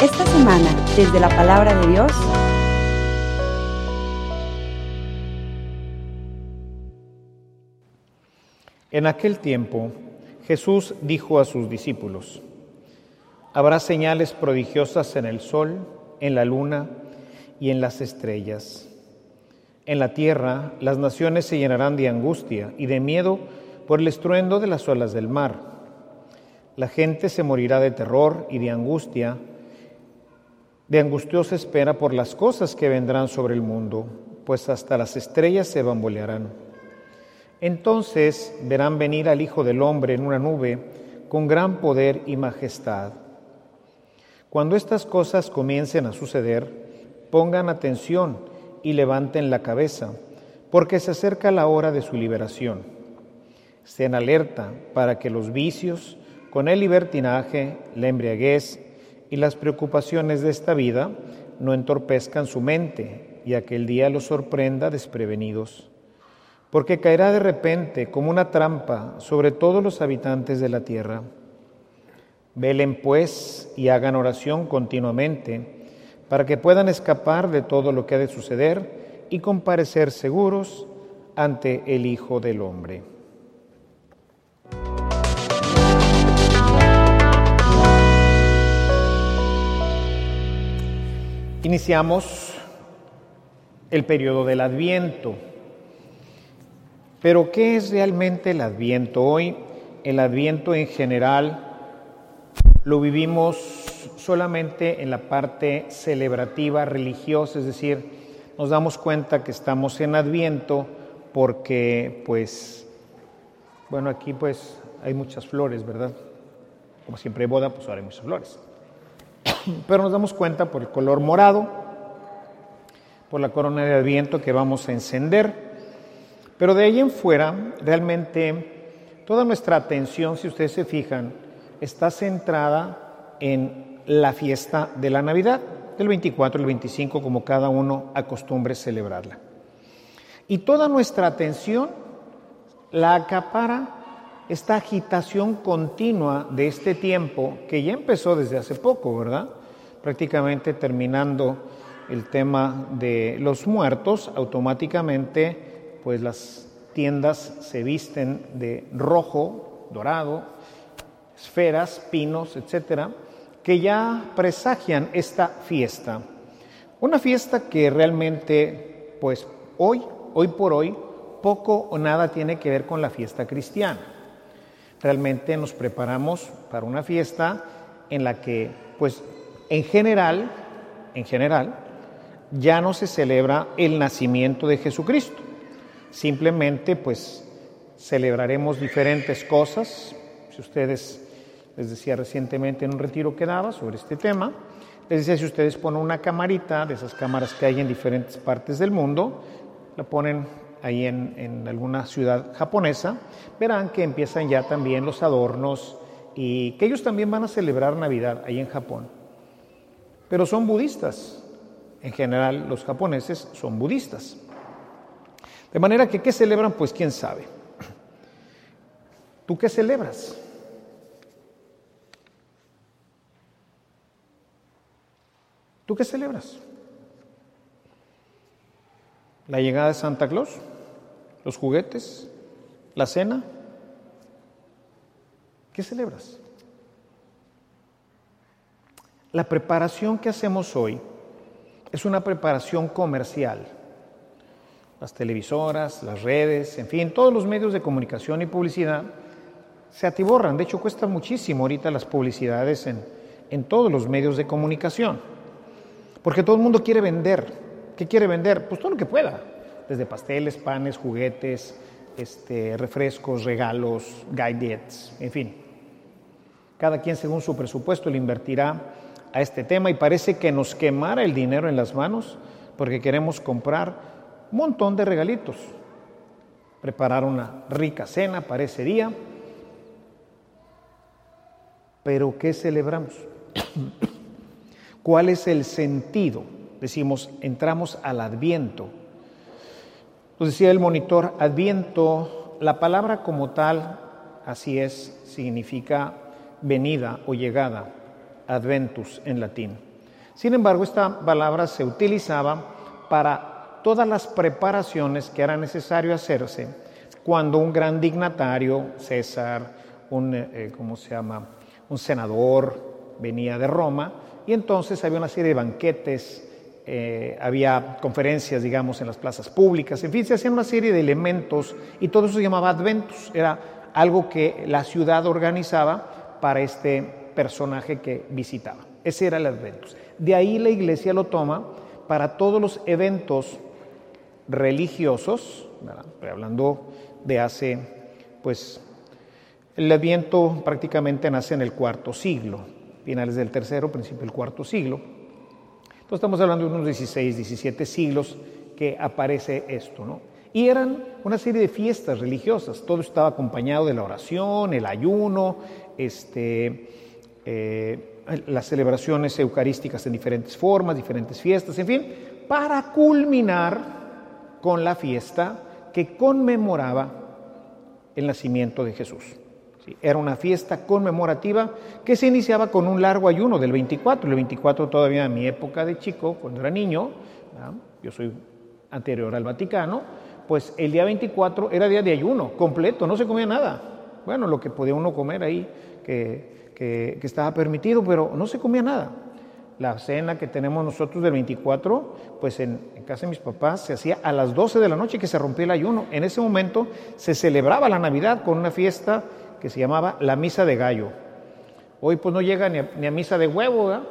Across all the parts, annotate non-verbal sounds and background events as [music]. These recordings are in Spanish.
Esta semana, desde la palabra de Dios, En aquel tiempo Jesús dijo a sus discípulos, Habrá señales prodigiosas en el sol, en la luna y en las estrellas. En la tierra las naciones se llenarán de angustia y de miedo por el estruendo de las olas del mar. La gente se morirá de terror y de angustia, de angustiosa espera por las cosas que vendrán sobre el mundo, pues hasta las estrellas se bambolearán. Entonces verán venir al Hijo del Hombre en una nube con gran poder y majestad. Cuando estas cosas comiencen a suceder, pongan atención y levanten la cabeza, porque se acerca la hora de su liberación. Estén alerta para que los vicios, con el libertinaje, la embriaguez y las preocupaciones de esta vida no entorpezcan su mente y aquel día los sorprenda desprevenidos porque caerá de repente como una trampa sobre todos los habitantes de la tierra. Velen pues y hagan oración continuamente para que puedan escapar de todo lo que ha de suceder y comparecer seguros ante el Hijo del Hombre. Iniciamos el periodo del Adviento. Pero ¿qué es realmente el adviento? Hoy el adviento en general lo vivimos solamente en la parte celebrativa, religiosa, es decir, nos damos cuenta que estamos en adviento porque pues, bueno, aquí pues hay muchas flores, ¿verdad? Como siempre hay boda, pues ahora hay muchas flores. [coughs] Pero nos damos cuenta por el color morado, por la corona de adviento que vamos a encender pero de ahí en fuera, realmente, toda nuestra atención, si ustedes se fijan, está centrada en la fiesta de la Navidad, del 24 al 25, como cada uno acostumbre celebrarla. Y toda nuestra atención la acapara esta agitación continua de este tiempo que ya empezó desde hace poco, ¿verdad? Prácticamente terminando el tema de los muertos, automáticamente pues las tiendas se visten de rojo, dorado, esferas, pinos, etcétera, que ya presagian esta fiesta. Una fiesta que realmente, pues hoy, hoy por hoy, poco o nada tiene que ver con la fiesta cristiana. Realmente nos preparamos para una fiesta en la que, pues, en general, en general, ya no se celebra el nacimiento de Jesucristo. Simplemente pues celebraremos diferentes cosas. Si ustedes, les decía recientemente en un retiro que daba sobre este tema, les decía si ustedes ponen una camarita de esas cámaras que hay en diferentes partes del mundo, la ponen ahí en, en alguna ciudad japonesa, verán que empiezan ya también los adornos y que ellos también van a celebrar Navidad ahí en Japón. Pero son budistas. En general los japoneses son budistas. De manera que, ¿qué celebran? Pues quién sabe. ¿Tú qué celebras? ¿Tú qué celebras? ¿La llegada de Santa Claus? ¿Los juguetes? ¿La cena? ¿Qué celebras? La preparación que hacemos hoy es una preparación comercial las televisoras, las redes, en fin, todos los medios de comunicación y publicidad se atiborran. De hecho, cuesta muchísimo ahorita las publicidades en, en todos los medios de comunicación. Porque todo el mundo quiere vender. ¿Qué quiere vender? Pues todo lo que pueda. Desde pasteles, panes, juguetes, este, refrescos, regalos, gadgets, en fin. Cada quien según su presupuesto le invertirá a este tema y parece que nos quemara el dinero en las manos porque queremos comprar un montón de regalitos. Preparar una rica cena día. Pero ¿qué celebramos? [coughs] ¿Cuál es el sentido? Decimos, entramos al adviento. Decía el monitor, adviento, la palabra como tal, así es, significa venida o llegada, adventus en latín. Sin embargo, esta palabra se utilizaba para todas las preparaciones que era necesario hacerse cuando un gran dignatario, César, un, eh, ¿cómo se llama? un senador venía de Roma y entonces había una serie de banquetes, eh, había conferencias, digamos, en las plazas públicas, en fin, se hacían una serie de elementos y todo eso se llamaba adventus, era algo que la ciudad organizaba para este personaje que visitaba. Ese era el adventus. De ahí la iglesia lo toma para todos los eventos religiosos, hablando de hace, pues, el adviento prácticamente nace en el cuarto siglo, finales del tercero, principio del cuarto siglo. Estamos hablando de unos 16, 17 siglos que aparece esto, ¿no? Y eran una serie de fiestas religiosas, todo estaba acompañado de la oración, el ayuno, este, eh, las celebraciones eucarísticas en diferentes formas, diferentes fiestas, en fin, para culminar con la fiesta que conmemoraba el nacimiento de Jesús. Era una fiesta conmemorativa que se iniciaba con un largo ayuno del 24. El 24 todavía en mi época de chico, cuando era niño, yo soy anterior al Vaticano, pues el día 24 era día de ayuno completo, no se comía nada. Bueno, lo que podía uno comer ahí, que que, estaba permitido, pero no se comía nada. La cena que tenemos nosotros del 24, pues en, casa de mis papás se hacía a las 12 de la noche que se rompía el ayuno. En ese momento se celebraba la Navidad con una fiesta que se llamaba la Misa de Gallo. Hoy pues no llega ni a, misa de huevo, ¿verdad?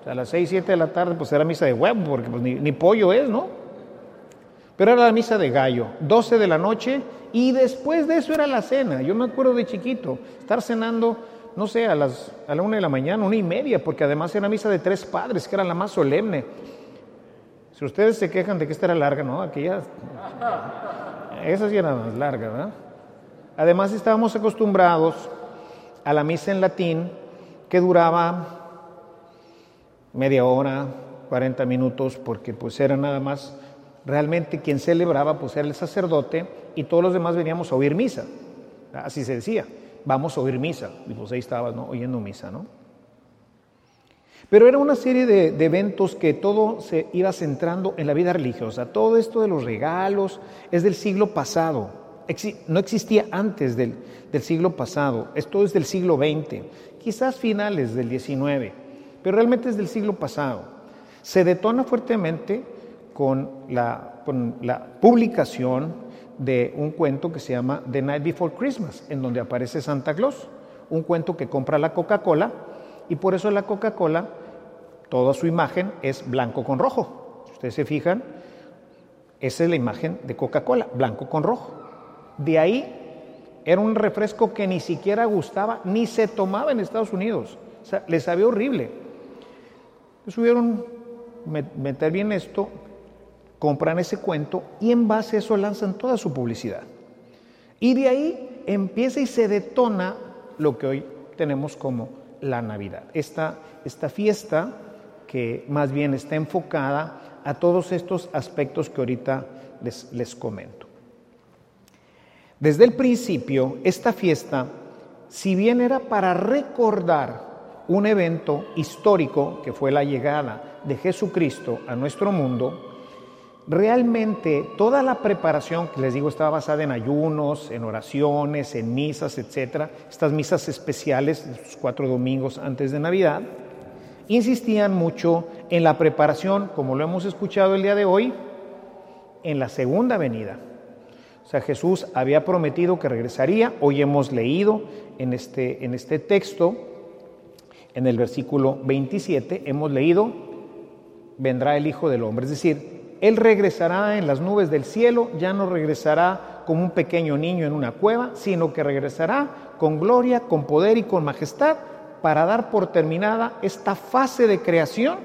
O sea, a las 6, 7 de la tarde pues era misa de huevo, porque pues, ni, ni pollo es, ¿no? Pero era la misa de gallo, 12 de la noche, y después de eso era la cena. Yo me acuerdo de chiquito, estar cenando no sé, a, las, a la una de la mañana, una y media, porque además era misa de tres padres, que era la más solemne. Si ustedes se quejan de que esta era larga, no, aquella, esa sí era más larga, ¿verdad? Además estábamos acostumbrados a la misa en latín que duraba media hora, 40 minutos, porque pues era nada más, realmente quien celebraba pues era el sacerdote y todos los demás veníamos a oír misa, así se decía vamos a oír misa. Y pues ahí estabas, ¿no? Oyendo misa, ¿no? Pero era una serie de, eventos que todo se iba centrando en la vida religiosa. Todo esto de los regalos es del siglo pasado. No existía antes del, siglo pasado. Esto es del siglo XX, quizás finales del XIX, pero realmente es del siglo pasado. Se detona fuertemente con la, con la publicación de un cuento que se llama The Night Before Christmas, en donde aparece Santa Claus, un cuento que compra la Coca-Cola y por eso la Coca-Cola, toda su imagen es blanco con rojo. Si ustedes se fijan, esa es la imagen de Coca-Cola, blanco con rojo. De ahí era un refresco que ni siquiera gustaba, ni se tomaba en Estados Unidos. O les sabía horrible. Subieron meter bien esto, compran ese cuento y en base a eso lanzan toda su publicidad. Y de ahí empieza y se detona lo que hoy tenemos como la Navidad. Esta, esta fiesta que más bien está enfocada a todos estos aspectos que ahorita les, les comento. Desde el principio, esta fiesta, si bien era para recordar un evento histórico que fue la llegada de Jesucristo a nuestro mundo, realmente toda la preparación que les digo estaba basada en ayunos, en oraciones, en misas, etcétera, estas misas especiales, los cuatro domingos antes de Navidad, insistían mucho en la preparación, como lo hemos escuchado el día de hoy, en la segunda venida. O sea, Jesús había prometido que regresaría, hoy hemos leído en este, en este texto, en el versículo 27, hemos leído, vendrá el Hijo del Hombre, es decir, él regresará en las nubes del cielo, ya no regresará como un pequeño niño en una cueva, sino que regresará con gloria, con poder y con majestad para dar por terminada esta fase de creación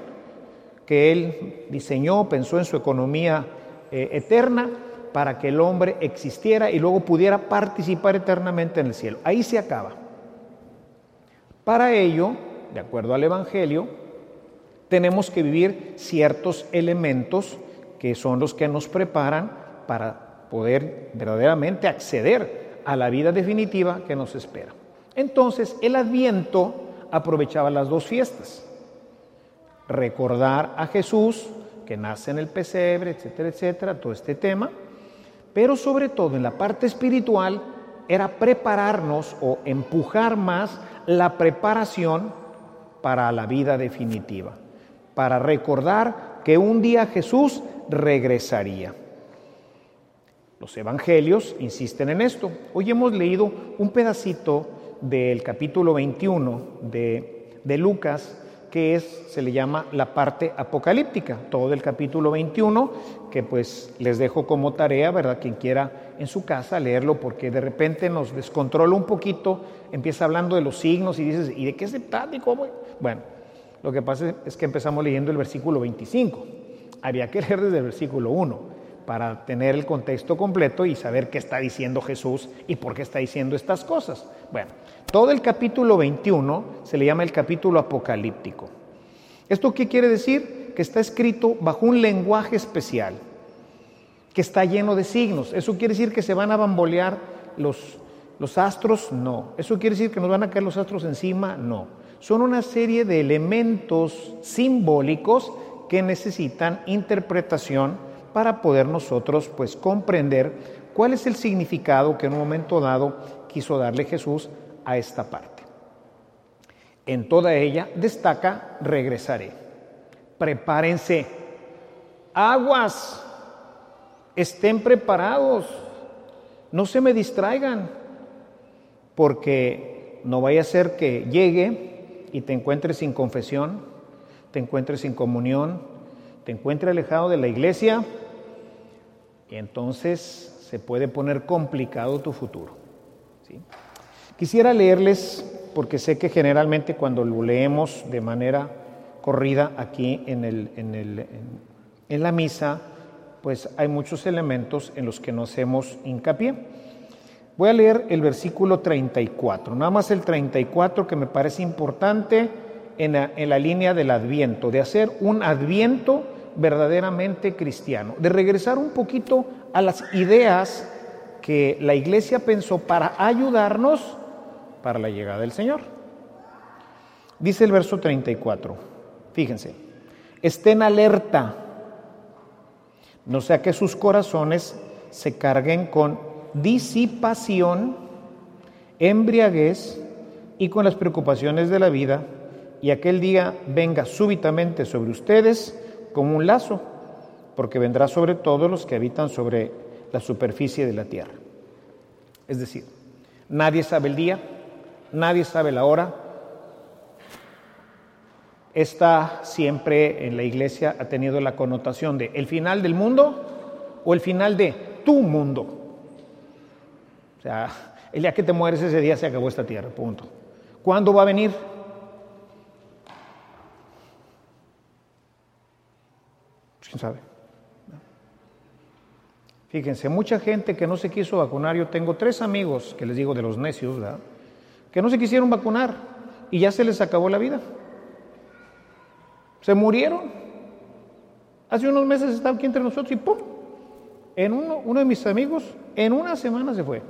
que Él diseñó, pensó en su economía eh, eterna para que el hombre existiera y luego pudiera participar eternamente en el cielo. Ahí se acaba. Para ello, de acuerdo al Evangelio, tenemos que vivir ciertos elementos que son los que nos preparan para poder verdaderamente acceder a la vida definitiva que nos espera. Entonces el adviento aprovechaba las dos fiestas. Recordar a Jesús que nace en el pesebre, etcétera, etcétera, todo este tema. Pero sobre todo en la parte espiritual era prepararnos o empujar más la preparación para la vida definitiva, para recordar que un día Jesús regresaría. Los evangelios insisten en esto. Hoy hemos leído un pedacito del capítulo 21 de, de Lucas, que es, se le llama la parte apocalíptica, todo el capítulo 21, que pues les dejo como tarea, ¿verdad? Quien quiera en su casa leerlo, porque de repente nos descontrola un poquito, empieza hablando de los signos y dices, ¿y de qué se trata y? Bueno, lo que pasa es que empezamos leyendo el versículo 25, había que leer desde el versículo 1 para tener el contexto completo y saber qué está diciendo Jesús y por qué está diciendo estas cosas. Bueno, todo el capítulo 21 se le llama el capítulo apocalíptico. ¿Esto qué quiere decir? Que está escrito bajo un lenguaje especial, que está lleno de signos. ¿Eso quiere decir que se van a bambolear los, los astros? No. ¿Eso quiere decir que nos van a caer los astros encima? No. Son una serie de elementos simbólicos que necesitan interpretación para poder nosotros pues comprender cuál es el significado que en un momento dado quiso darle Jesús a esta parte. En toda ella destaca, regresaré. Prepárense. Aguas. Estén preparados. No se me distraigan. Porque no vaya a ser que llegue y te encuentres sin confesión, te encuentres sin comunión, te encuentres alejado de la iglesia entonces se puede poner complicado tu futuro. Quisiera leerles, porque sé que generalmente cuando lo leemos de manera corrida aquí en, el, en, el, en la misa, pues hay muchos elementos en los que nos hacemos hincapié. Voy a leer el versículo 34, nada más el 34 que me parece importante en la, línea del adviento, de hacer un adviento verdaderamente cristiano, de regresar un poquito a las ideas que la iglesia pensó para ayudarnos para la llegada del Señor. Dice el verso 34, fíjense, estén alerta, no sea que sus corazones se carguen con disipación, embriaguez y con las preocupaciones de la vida, y aquel día venga súbitamente sobre ustedes como un lazo, porque vendrá sobre todos los que habitan sobre la superficie de la tierra. Es decir, nadie sabe el día, nadie sabe la hora. Esta siempre en la iglesia ha tenido la connotación de el final del mundo o el final de tu mundo. O sea, el día que te mueres ese día se acabó esta tierra, punto. ¿Cuándo va a venir? ¿Quién sabe? Fíjense, mucha gente que no se quiso vacunar, yo tengo tres amigos, que les digo de los necios, que no se quisieron vacunar y ya se les acabó la vida. Se murieron. Hace unos meses estaba aquí entre nosotros y ¡pum! En uno, uno de mis amigos, en una semana se fue.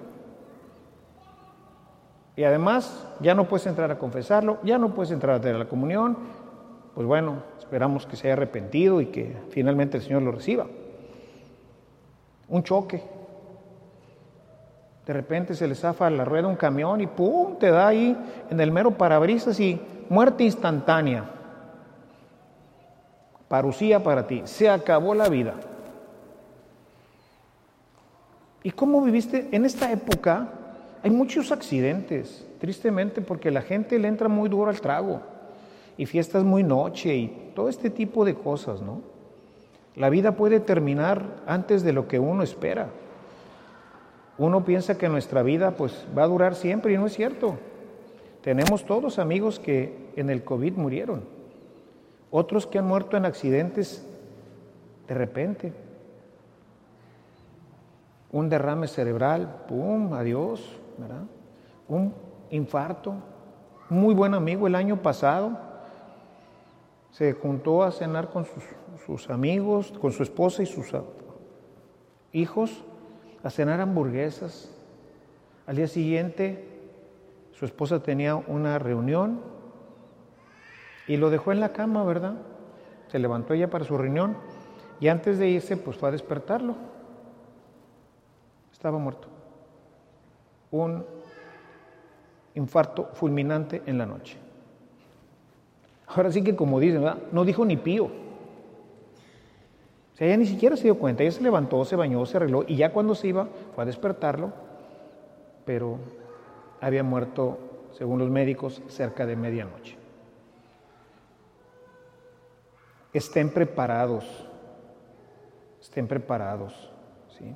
Y además ya no puedes entrar a confesarlo, ya no puedes entrar a tener la comunión. Pues bueno, esperamos que se haya arrepentido y que finalmente el Señor lo reciba. Un choque. De repente se le zafa la rueda un camión y ¡pum! te da ahí en el mero parabrisas y muerte instantánea. Parucía para ti. Se acabó la vida. ¿Y cómo viviste? En esta época hay muchos accidentes, tristemente, porque la gente le entra muy duro al trago y fiestas muy noche y todo este tipo de cosas, ¿no? La vida puede terminar antes de lo que uno espera. Uno piensa que nuestra vida pues va a durar siempre y no es cierto. Tenemos todos amigos que en el COVID murieron, otros que han muerto en accidentes de repente. Un derrame cerebral, ¡pum! Adiós, ¿verdad? Un infarto. Muy buen amigo el año pasado, se juntó a cenar con sus, amigos, con su esposa y sus hijos, a cenar hamburguesas. Al día siguiente, Su esposa tenía una reunión y lo dejó en la cama, ¿verdad? Se levantó ella para su reunión y antes de irse, pues fue a despertarlo. Estaba muerto. Un infarto fulminante en la noche. Ahora sí que como dicen, no dijo ni pío. O sea, ella ni siquiera se dio cuenta. Ella se levantó, se bañó, se arregló y ya cuando se iba fue a despertarlo, pero había muerto, según los médicos, cerca de medianoche. Estén preparados, estén preparados. ¿sí?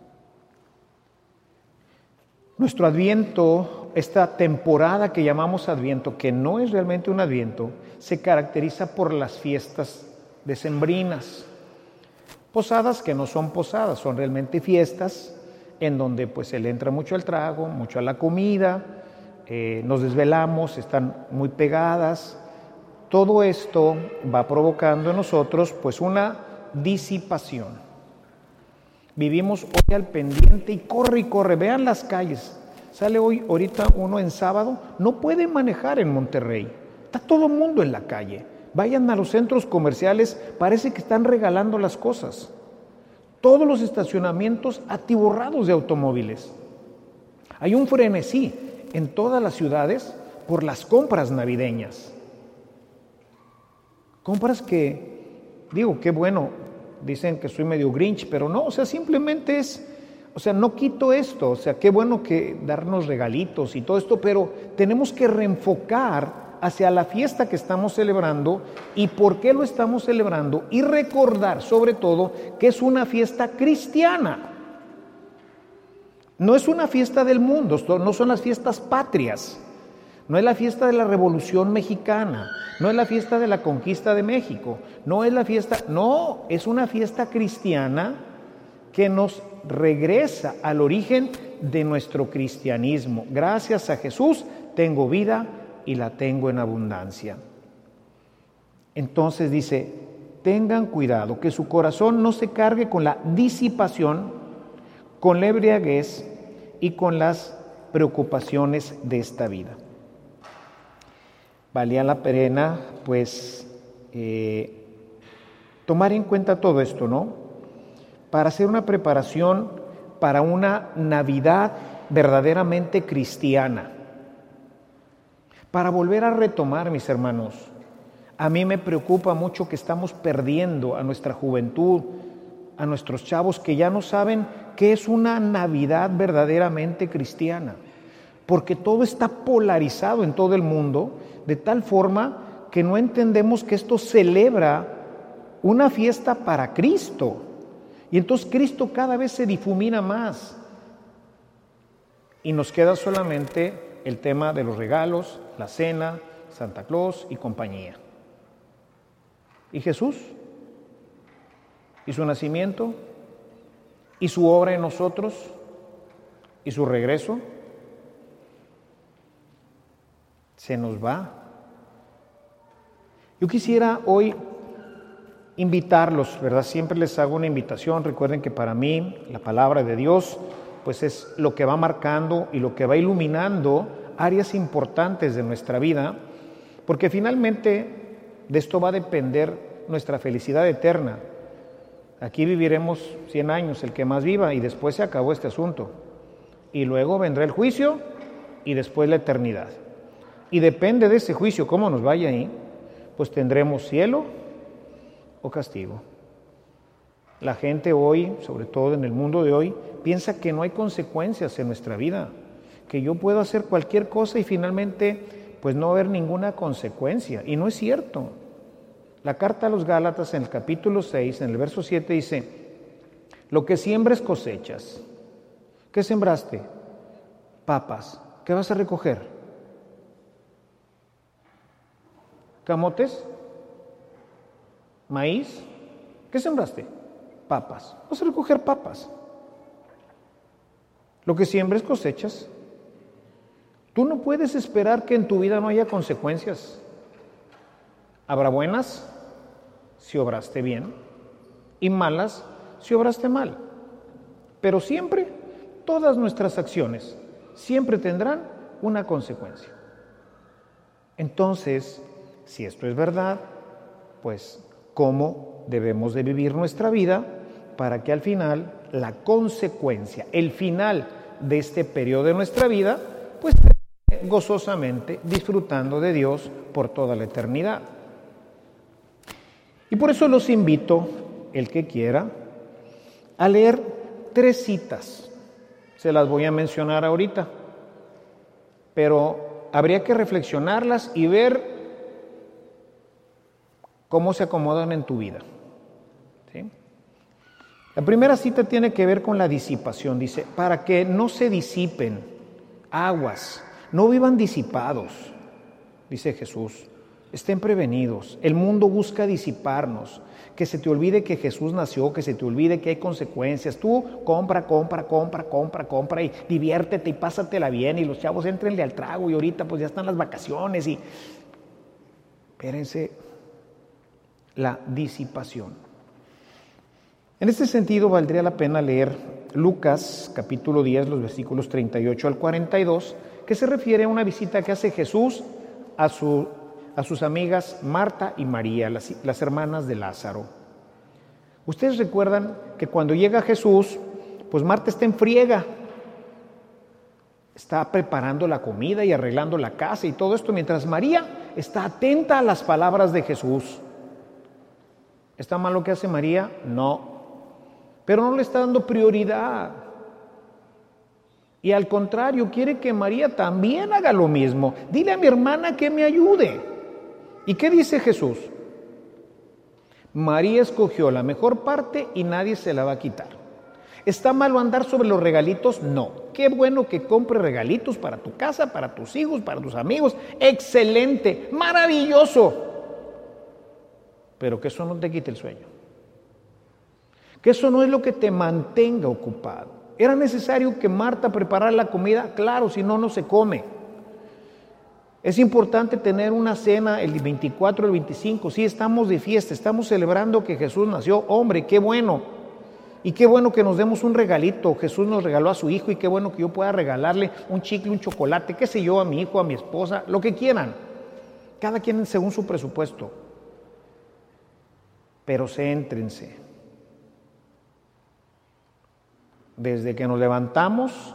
Nuestro adviento, esta temporada que llamamos adviento, que no es realmente un adviento, se caracteriza por las fiestas decembrinas. Posadas que no son posadas, son realmente fiestas en donde pues se le entra mucho al trago, mucho a la comida, eh, nos desvelamos, están muy pegadas. Todo esto va provocando en nosotros pues una disipación. Vivimos hoy al pendiente y corre y corre. Vean las calles. Sale hoy, ahorita uno en sábado, no puede manejar en Monterrey. Está todo el mundo en la calle. Vayan a los centros comerciales, parece que están regalando las cosas. Todos los estacionamientos atiborrados de automóviles. Hay un frenesí en todas las ciudades por las compras navideñas. Compras que, digo, qué bueno, dicen que soy medio grinch, pero no, o sea, simplemente es, o sea, no quito esto, o sea, qué bueno que darnos regalitos y todo esto, pero tenemos que reenfocar hacia la fiesta que estamos celebrando y por qué lo estamos celebrando y recordar sobre todo que es una fiesta cristiana. No es una fiesta del mundo, no son las fiestas patrias, no es la fiesta de la Revolución Mexicana, no es la fiesta de la conquista de México, no es la fiesta, no, es una fiesta cristiana que nos regresa al origen de nuestro cristianismo. Gracias a Jesús tengo vida y la tengo en abundancia. Entonces dice, tengan cuidado, que su corazón no se cargue con la disipación, con la embriaguez y con las preocupaciones de esta vida valía la pena pues eh, tomar en cuenta todo esto, ¿no? Para hacer una preparación para una Navidad verdaderamente cristiana. Para volver a retomar, mis hermanos, a mí me preocupa mucho que estamos perdiendo a nuestra juventud, a nuestros chavos que ya no saben qué es una Navidad verdaderamente cristiana, porque todo está polarizado en todo el mundo de tal forma que no entendemos que esto celebra una fiesta para Cristo. Y entonces Cristo cada vez se difumina más. Y nos queda solamente el tema de los regalos, la cena, Santa Claus y compañía. ¿Y Jesús? ¿Y su nacimiento? ¿Y su obra en nosotros? ¿Y su regreso? se nos va. Yo quisiera hoy invitarlos, ¿verdad? Siempre les hago una invitación. Recuerden que para mí la palabra de Dios pues es lo que va marcando y lo que va iluminando áreas importantes de nuestra vida, porque finalmente de esto va a depender nuestra felicidad eterna. Aquí viviremos 100 años, el que más viva, y después se acabó este asunto. Y luego vendrá el juicio y después la eternidad. Y depende de ese juicio, cómo nos vaya ahí, pues tendremos cielo o castigo. La gente hoy, sobre todo en el mundo de hoy, piensa que no hay consecuencias en nuestra vida, que yo puedo hacer cualquier cosa y finalmente pues no haber ninguna consecuencia. Y no es cierto. La carta a los Gálatas en el capítulo 6, en el verso 7 dice, lo que siembres cosechas. ¿Qué sembraste? Papas. ¿Qué vas a recoger? ¿Camotes? ¿Maíz? ¿Qué sembraste? Papas. Vas a recoger papas. Lo que siembres cosechas. Tú no puedes esperar que en tu vida no haya consecuencias. Habrá buenas si obraste bien y malas si obraste mal. Pero siempre, todas nuestras acciones siempre tendrán una consecuencia. Entonces, si esto es verdad, pues cómo debemos de vivir nuestra vida para que al final la consecuencia, el final de este periodo de nuestra vida, pues gozosamente disfrutando de Dios por toda la eternidad. Y por eso los invito, el que quiera, a leer tres citas. Se las voy a mencionar ahorita, pero habría que reflexionarlas y ver cómo se acomodan en tu vida. La primera cita tiene que ver con la disipación. Dice, para que no se disipen aguas, no vivan disipados, dice Jesús. Estén prevenidos. El mundo busca disiparnos. Que se te olvide que Jesús nació, que se te olvide que hay consecuencias. Tú compra, compra, compra, compra, compra y diviértete y pásatela bien. Y los chavos entrenle al trago y ahorita pues ya están las vacaciones y... Espérense, la disipación. En este sentido, valdría la pena leer Lucas capítulo 10, los versículos 38 al 42, que se refiere a una visita que hace Jesús a, su, a sus amigas Marta y María, las, las hermanas de Lázaro. Ustedes recuerdan que cuando llega Jesús, pues Marta está en friega, está preparando la comida y arreglando la casa y todo esto, mientras María está atenta a las palabras de Jesús. ¿Está mal lo que hace María? No. Pero no le está dando prioridad. Y al contrario, quiere que María también haga lo mismo. Dile a mi hermana que me ayude. ¿Y qué dice Jesús? María escogió la mejor parte y nadie se la va a quitar. ¿Está malo andar sobre los regalitos? No. Qué bueno que compre regalitos para tu casa, para tus hijos, para tus amigos. Excelente, maravilloso pero que eso no te quite el sueño. Que eso no es lo que te mantenga ocupado. ¿Era necesario que Marta preparara la comida? Claro, si no, no se come. Es importante tener una cena el 24, el 25. Sí, estamos de fiesta, estamos celebrando que Jesús nació. Hombre, qué bueno. Y qué bueno que nos demos un regalito. Jesús nos regaló a su hijo y qué bueno que yo pueda regalarle un chicle, un chocolate, qué sé yo, a mi hijo, a mi esposa, lo que quieran. Cada quien según su presupuesto pero céntrense. Desde que nos levantamos,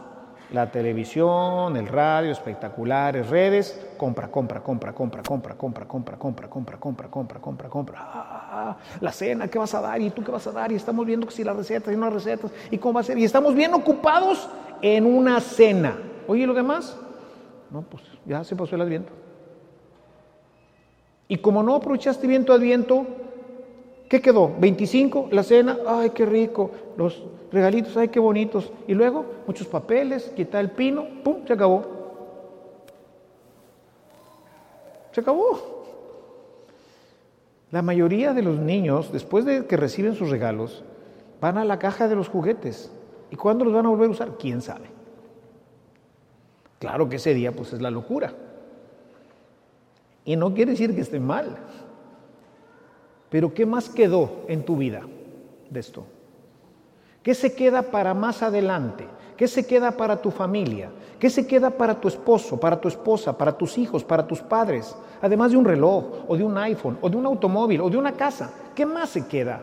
la televisión, el radio, espectaculares, redes, compra, compra, compra, compra, compra, compra, compra, compra, compra, compra, compra, compra, compra. la cena, ¿qué vas a dar? ¿Y tú qué vas a dar? Y estamos viendo que si las recetas y no las recetas, ¿y cómo va a ser? Y estamos bien ocupados en una cena. Oye, ¿lo demás? No, pues ya se pasó el adviento. Y como no aprovechaste bien tu adviento, ¿Qué quedó? 25, la cena, ay, qué rico, los regalitos, ay, qué bonitos. Y luego, muchos papeles, quita el pino, ¡pum! Se acabó. Se acabó. La mayoría de los niños, después de que reciben sus regalos, van a la caja de los juguetes. ¿Y cuándo los van a volver a usar? ¿Quién sabe? Claro que ese día pues es la locura. Y no quiere decir que esté mal. Pero ¿qué más quedó en tu vida de esto? ¿Qué se queda para más adelante? ¿Qué se queda para tu familia? ¿Qué se queda para tu esposo, para tu esposa, para tus hijos, para tus padres? Además de un reloj, o de un iPhone, o de un automóvil, o de una casa. ¿Qué más se queda?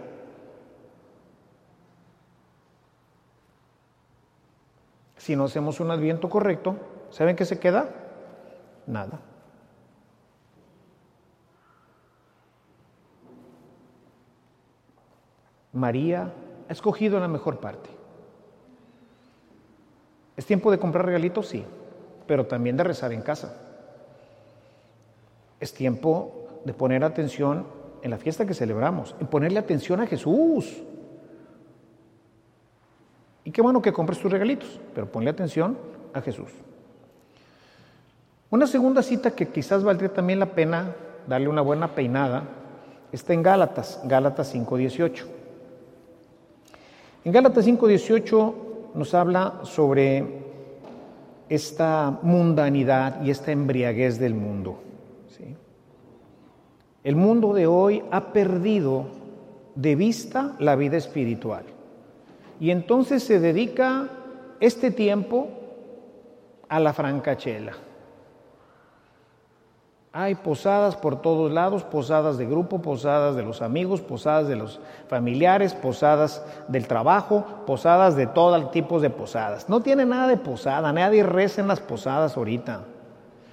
Si no hacemos un adviento correcto, ¿saben qué se queda? Nada. María ha escogido la mejor parte. ¿Es tiempo de comprar regalitos? Sí, pero también de rezar en casa. Es tiempo de poner atención en la fiesta que celebramos, en ponerle atención a Jesús. Y qué bueno que compres tus regalitos, pero ponle atención a Jesús. Una segunda cita que quizás valdría también la pena darle una buena peinada está en Gálatas, Gálatas 5:18. En Gálatas 5:18 nos habla sobre esta mundanidad y esta embriaguez del mundo. El mundo de hoy ha perdido de vista la vida espiritual y entonces se dedica este tiempo a la francachela, Hay posadas por todos lados, posadas de grupo, posadas de los amigos, posadas de los familiares, posadas del trabajo, posadas de todo tipo de posadas. No tiene nada de posada, nadie reza en las posadas ahorita.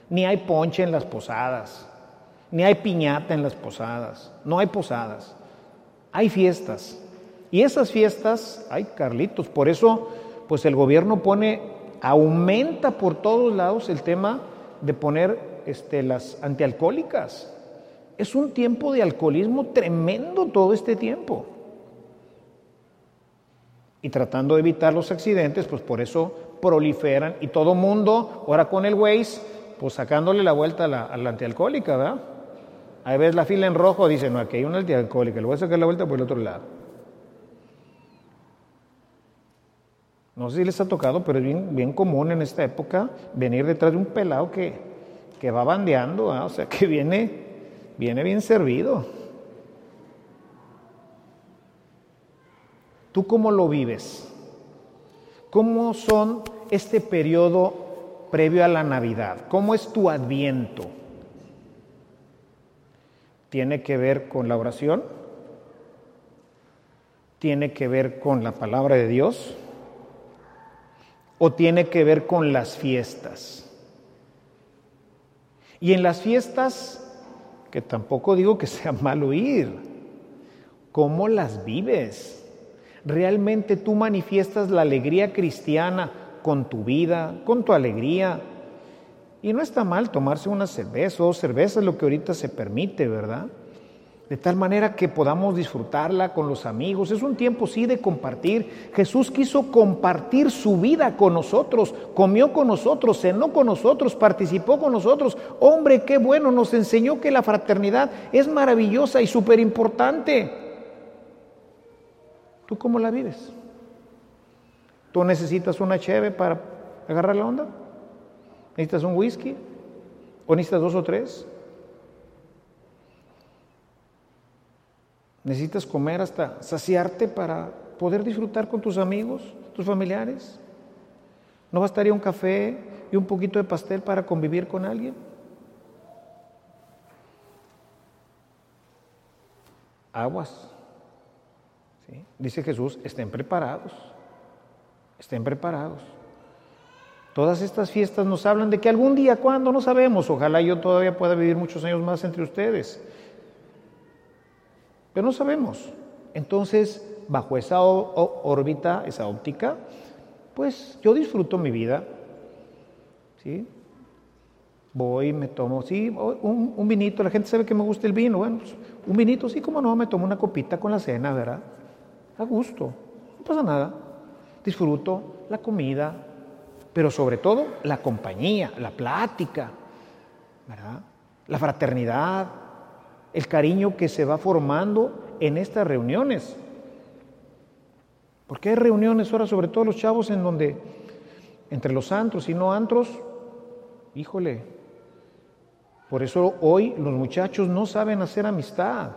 Ni hay ponche en las posadas, ni hay piñata en las posadas, no hay posadas. Hay fiestas. Y esas fiestas, hay Carlitos, por eso pues el gobierno pone, aumenta por todos lados el tema de poner este, las antialcohólicas. Es un tiempo de alcoholismo tremendo todo este tiempo. Y tratando de evitar los accidentes, pues por eso proliferan y todo mundo, ahora con el Waze, pues sacándole la vuelta a la, antialcohólica, ¿verdad? Ahí ves la fila en rojo, dice, no, aquí hay una antialcohólica, le voy a sacar la vuelta por el otro lado. No sé si les ha tocado, pero es bien común en esta época venir detrás de un pelado que, que va bandeando, o sea, que viene, viene bien servido. ¿Tú cómo lo vives? ¿Cómo son este periodo previo a la Navidad? ¿Cómo es tu adviento? ¿Tiene que ver con la oración? ¿Tiene que ver con la palabra de Dios? ¿O tiene que ver con las fiestas? Y en las fiestas, que tampoco digo que sea malo ir, ¿cómo las vives? ¿Realmente tú manifiestas la alegría cristiana con tu vida, con tu alegría? Y no está mal tomarse una cerveza o cerveza, es lo que ahorita se permite, ¿verdad? De tal manera que podamos disfrutarla con los amigos. Es un tiempo, sí, de compartir. Jesús quiso compartir su vida con nosotros, comió con nosotros, cenó con nosotros, participó con nosotros. Hombre, qué bueno, nos enseñó que la fraternidad es maravillosa y súper importante. ¿Tú cómo la vives? ¿Tú necesitas una cheve para agarrar la onda? ¿Necesitas un whisky? ¿O necesitas dos o tres? Necesitas comer hasta saciarte para poder disfrutar con tus amigos, tus familiares. ¿No bastaría un café y un poquito de pastel para convivir con alguien? Aguas. Dice Jesús, estén preparados, estén preparados. Todas estas fiestas nos hablan de que algún día, cuando no sabemos, ojalá yo todavía pueda vivir muchos años más entre ustedes. Pero no sabemos. Entonces, bajo esa órbita, esa óptica, pues yo disfruto mi vida. ¿Sí? Voy, me tomo, sí, un, vinito, la gente sabe que me gusta el vino, bueno, pues, un vinito, sí, como no, me tomo una copita con la cena, ¿verdad? A gusto, no pasa nada. Disfruto la comida, pero sobre todo la compañía, la plática, ¿verdad? La fraternidad, el cariño que se va formando en estas reuniones. Porque hay reuniones ahora, sobre todo los chavos, en donde entre los antros y no antros, híjole, por eso hoy los muchachos no saben hacer amistad,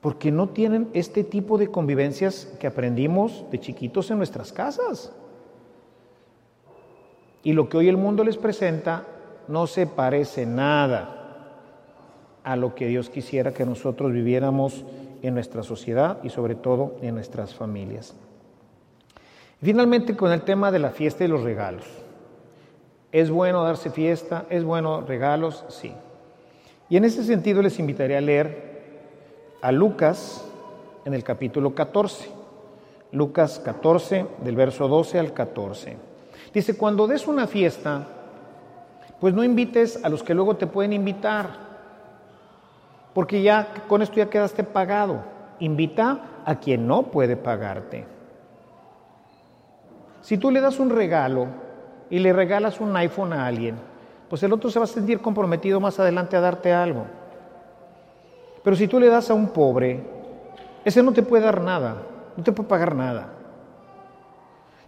porque no tienen este tipo de convivencias que aprendimos de chiquitos en nuestras casas. Y lo que hoy el mundo les presenta no se parece nada a lo que Dios quisiera que nosotros viviéramos en nuestra sociedad y sobre todo en nuestras familias. finalmente con el tema de la fiesta y los regalos. ¿Es bueno darse fiesta? ¿Es bueno regalos? Sí. Y en ese sentido les invitaría a leer a Lucas en el capítulo 14. Lucas 14, del verso 12 al 14. Dice, cuando des una fiesta, pues no invites a los que luego te pueden invitar porque ya con esto ya quedaste pagado. Invita a quien no puede pagarte. Si tú le das un regalo y le regalas un iPhone a alguien, pues el otro se va a sentir comprometido más adelante a darte algo. Pero si tú le das a un pobre, ese no te puede dar nada, no te puede pagar nada.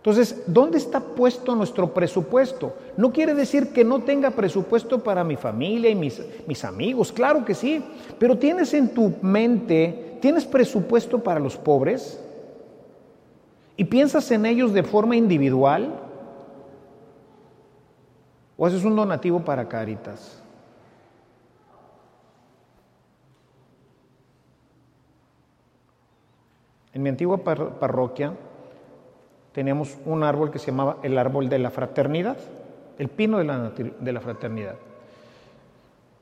Entonces, ¿dónde está puesto nuestro presupuesto? No quiere decir que no tenga presupuesto para mi familia y mis, amigos, claro que sí, pero tienes en tu mente, tienes presupuesto para los pobres y piensas en ellos de forma individual o haces un donativo para Caritas. En mi antigua parroquia, teníamos un árbol que se llamaba el árbol de la fraternidad, el pino de la, fraternidad.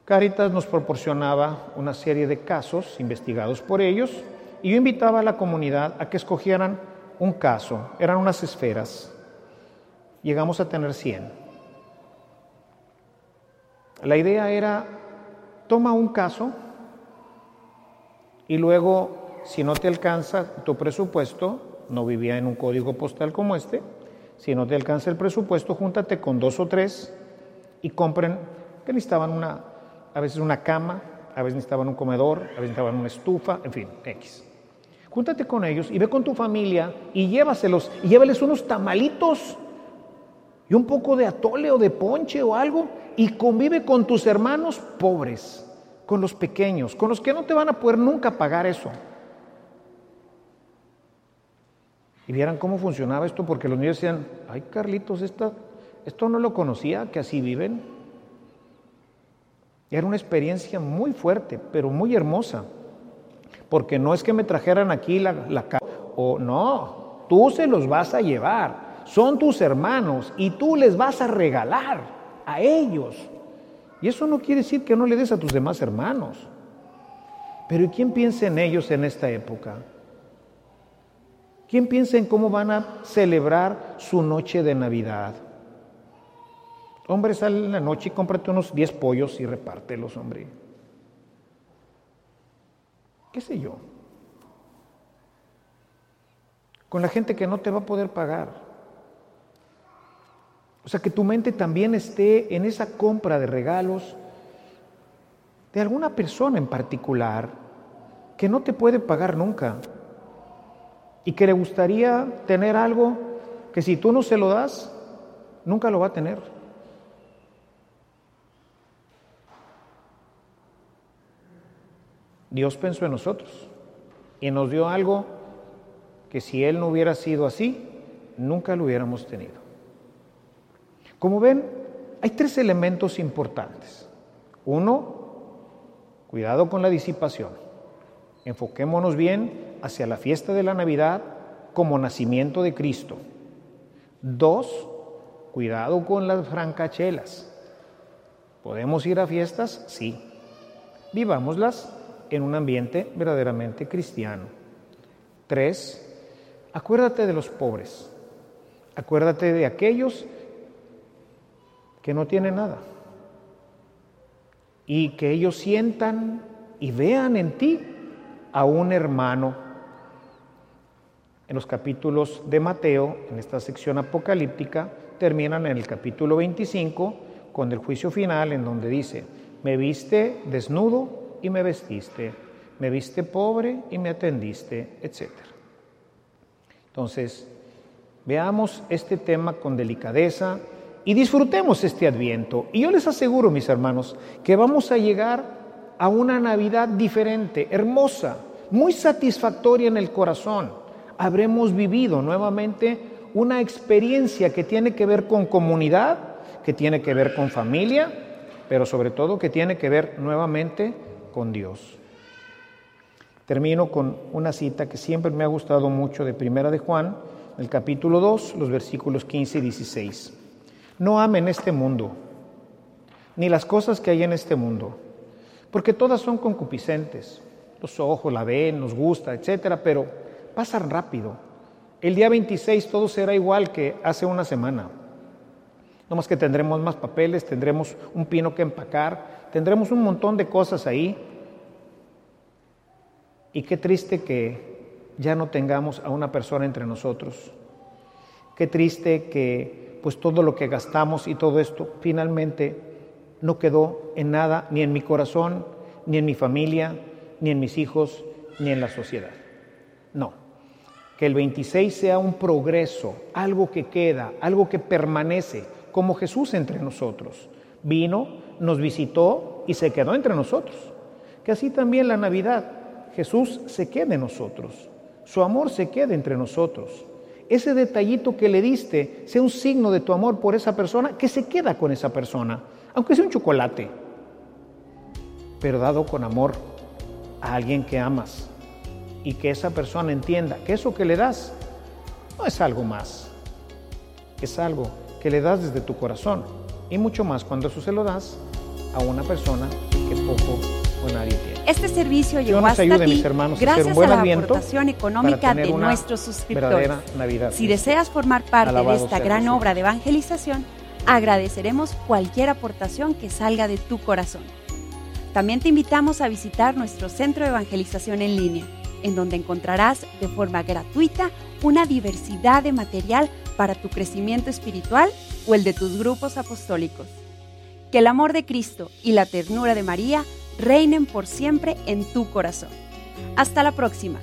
Caritas nos proporcionaba una serie de casos investigados por ellos y yo invitaba a la comunidad a que escogieran un caso, eran unas esferas. Llegamos a tener 100. La idea era, toma un caso y luego, si no te alcanza tu presupuesto, no vivía en un código postal como este, si no te alcanza el presupuesto, júntate con dos o tres y compren que necesitaban una a veces una cama, a veces necesitaban un comedor, a veces necesitaban una estufa, en fin, X. Júntate con ellos y ve con tu familia y llévaselos y llévales unos tamalitos y un poco de atole o de ponche o algo y convive con tus hermanos pobres, con los pequeños, con los que no te van a poder nunca pagar eso. Y vieran cómo funcionaba esto, porque los niños decían, ay Carlitos, esto no lo conocía, que así viven. Era una experiencia muy fuerte, pero muy hermosa. Porque no es que me trajeran aquí la, la o no, tú se los vas a llevar. Son tus hermanos y tú les vas a regalar a ellos. Y eso no quiere decir que no le des a tus demás hermanos. Pero ¿y quién piensa en ellos en esta época? ¿Quién piensa en cómo van a celebrar su noche de Navidad? Hombre, sale en la noche y cómprate unos 10 pollos y repártelos, hombre. ¿Qué sé yo? Con la gente que no te va a poder pagar. O sea, que tu mente también esté en esa compra de regalos de alguna persona en particular que no te puede pagar nunca y que le gustaría tener algo que si tú no se lo das, nunca lo va a tener. Dios pensó en nosotros y nos dio algo que si Él no hubiera sido así, nunca lo hubiéramos tenido. Como ven, hay tres elementos importantes. Uno, cuidado con la disipación. Enfoquémonos bien hacia la fiesta de la Navidad como nacimiento de Cristo. Dos, cuidado con las francachelas. ¿Podemos ir a fiestas? Sí. Vivámoslas en un ambiente verdaderamente cristiano. Tres, acuérdate de los pobres. Acuérdate de aquellos que no tienen nada. Y que ellos sientan y vean en ti a un hermano. En los capítulos de Mateo, en esta sección apocalíptica, terminan en el capítulo 25 con el juicio final en donde dice, me viste desnudo y me vestiste, me viste pobre y me atendiste, etc. Entonces, veamos este tema con delicadeza y disfrutemos este adviento. Y yo les aseguro, mis hermanos, que vamos a llegar a una Navidad diferente, hermosa, muy satisfactoria en el corazón. Habremos vivido nuevamente una experiencia que tiene que ver con comunidad, que tiene que ver con familia, pero sobre todo que tiene que ver nuevamente con Dios. Termino con una cita que siempre me ha gustado mucho de Primera de Juan, el capítulo 2, los versículos 15 y 16. No amen este mundo, ni las cosas que hay en este mundo, porque todas son concupiscentes. Los ojos la ven, nos gusta, etcétera, pero pasan rápido. El día 26 todo será igual que hace una semana. No más que tendremos más papeles, tendremos un pino que empacar, tendremos un montón de cosas ahí. Y qué triste que ya no tengamos a una persona entre nosotros. Qué triste que pues todo lo que gastamos y todo esto finalmente no quedó en nada, ni en mi corazón, ni en mi familia, ni en mis hijos, ni en la sociedad. No. Que el 26 sea un progreso, algo que queda, algo que permanece, como Jesús entre nosotros. Vino, nos visitó y se quedó entre nosotros. Que así también la Navidad, Jesús se quede en nosotros, su amor se quede entre nosotros. Ese detallito que le diste sea un signo de tu amor por esa persona que se queda con esa persona, aunque sea un chocolate, pero dado con amor a alguien que amas. Y que esa persona entienda que eso que le das no es algo más, es algo que le das desde tu corazón y mucho más cuando eso se lo das a una persona que poco o nadie tiene. Este servicio llegó nos hasta ayude, ti mis hermanos, a gracias hacer un buen a la aportación económica de nuestros suscriptores. Navidad. Si deseas formar parte de esta gran obra de evangelización, agradeceremos cualquier aportación que salga de tu corazón. También te invitamos a visitar nuestro centro de evangelización en línea, en donde encontrarás de forma gratuita una diversidad de material para tu crecimiento espiritual o el de tus grupos apostólicos. Que el amor de Cristo y la ternura de María reinen por siempre en tu corazón. Hasta la próxima.